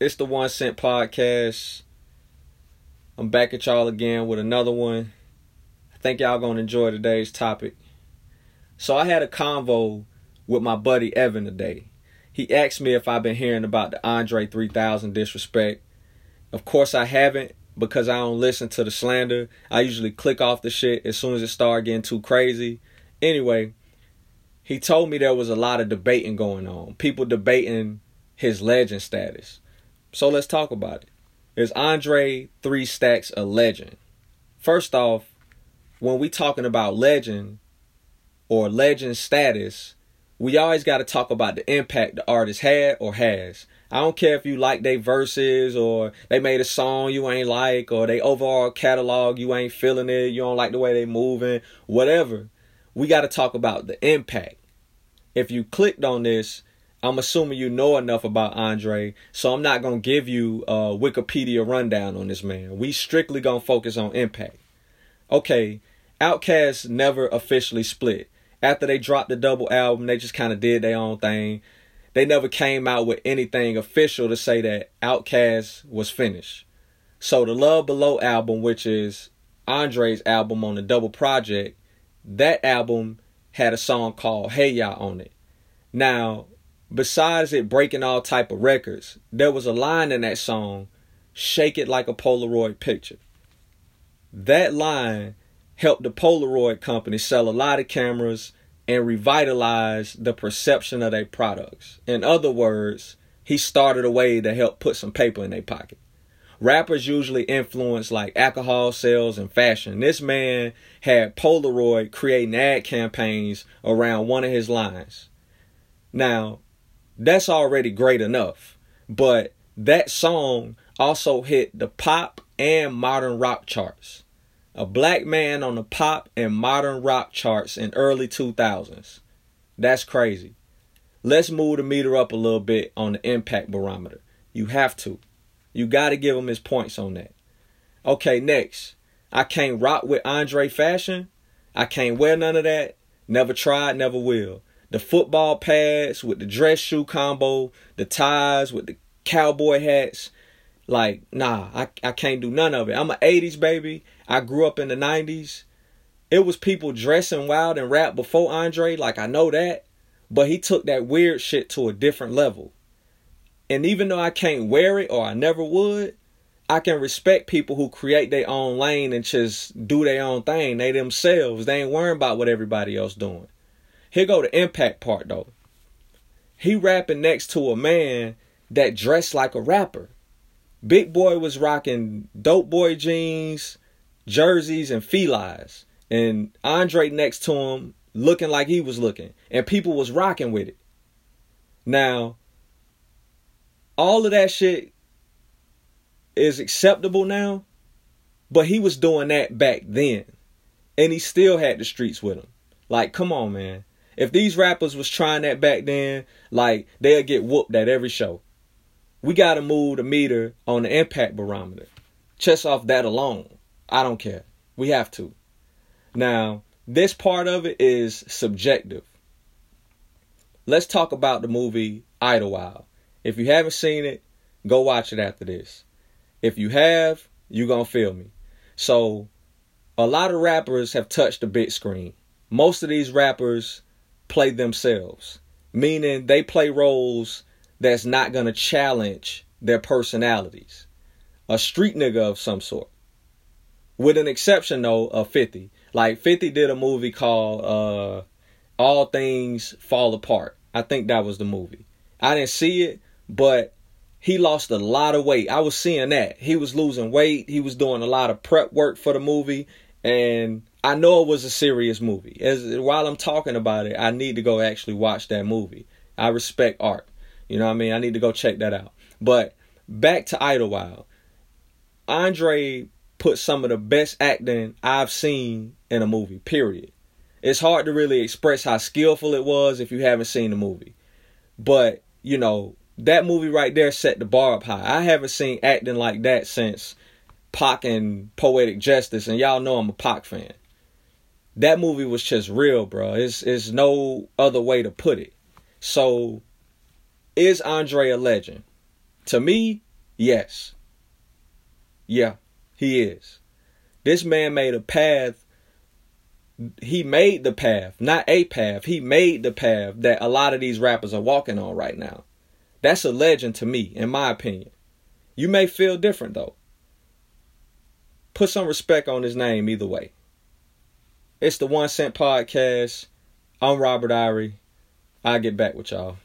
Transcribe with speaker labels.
Speaker 1: It's the One Cent Podcast. I'm back at y'all again with another one. I think y'all gonna enjoy today's topic. So I had a convo with my buddy Evan today. He asked me if I've been hearing about the Andre 3000 disrespect. Of course I haven't because I don't listen to the slander. I usually click off the shit as soon as it start getting too crazy. Anyway, he told me there was a lot of debating going on. People debating his legend status. So let's talk about it. Is Andre Three Stacks a legend? First off, when we talking about legend or legend status, we always got to talk about the impact the artist had or has. I don't care if you like their verses or they made a song you ain't like or they overall catalog you ain't feeling it, you don't like the way they moving, whatever. We got to talk about the impact. If you clicked on this, I'm assuming you know enough about Andre, so I'm not gonna give you a Wikipedia rundown on this man. We strictly gonna focus on impact. Okay, Outkast never officially split. After they dropped the double album, they just kind of did their own thing. They never came out with anything official to say that Outkast was finished. So the Love Below album, which is Andre's album on the double project, that album had a song called Hey Ya on it. Now, besides it breaking all type of records, there was a line in that song, "Shake it like a Polaroid picture." That line helped the Polaroid company sell a lot of cameras and revitalize the perception of their products. In other words, he started a way to help put some paper in their pocket. Rappers usually influence like alcohol sales and fashion. This man had Polaroid creating ad campaigns around one of his lines. Now, that's already great enough. But that song also hit the pop and modern rock charts. A black man on the pop and modern rock charts in early 2000s. That's crazy. Let's move the meter up a little bit on the impact barometer. You have to. You got to give him his points on that. Okay, next. I can't rock with Andre fashion. I can't wear none of that. Never tried, never will the football pads with the dress shoe combo, the ties with the cowboy hats. Like, nah, I, I can't do none of it. I'm an 80s baby. I grew up in the 90s. It was people dressing wild and rap before Andre, like I know that. But he took that weird shit to a different level. And even though I can't wear it or I never would, I can respect people who create their own lane and just do their own thing. They themselves. They ain't worrying about what everybody else doing. Here go the impact part though. He rapping next to a man that dressed like a rapper. Big Boi was rocking dope boy jeans, jerseys, and felines. And Andre next to him looking like he was looking. And people was rocking with it. Now, all of that shit is acceptable now, but he was doing that back then. And he still had the streets with him. Like, come on, man. If these rappers was trying that back then, like they'll get whooped at every show. We gotta move the meter on the impact barometer. Just off that alone. I don't care. We have to. Now, this part of it is subjective. Let's talk about the movie Idlewild. If you haven't seen it, go watch it after this. If you have, you're gonna feel me. So, a lot of rappers have touched the big screen. Most of these rappers play themselves, meaning they play roles that's not going to challenge their personalities. A street nigga of some sort. With an exception though of 50. Like 50 did a movie called uh All Things Fall Apart. I think that was the movie. I didn't see it, but he lost a lot of weight. I was seeing that. He was losing weight. He was doing a lot of prep work for the movie and I know it was a serious movie. As while I'm talking about it, I need to go actually watch that movie. I respect art. You know what I mean? I need to go check that out. But back to Idlewild. Andre put some of the best acting I've seen in a movie, period. It's hard to really express how skillful it was if you haven't seen the movie. But, you know, that movie right there set the bar up high. I haven't seen acting like that since Pac and Poetic Justice, and y'all know I'm a Pac fan that movie was just real, bro. It's it's no other way to put it. So, is Andre a legend? To me, Yes. Yeah, he is. This man made a path. He made the path, not a path. He made the path that a lot of these rappers are walking on right now. That's a legend to me, in my opinion. You may feel different though. Put some respect on his name either way. It's the One Cent Podcast. I'm Robert Irie. I'll get back with y'all.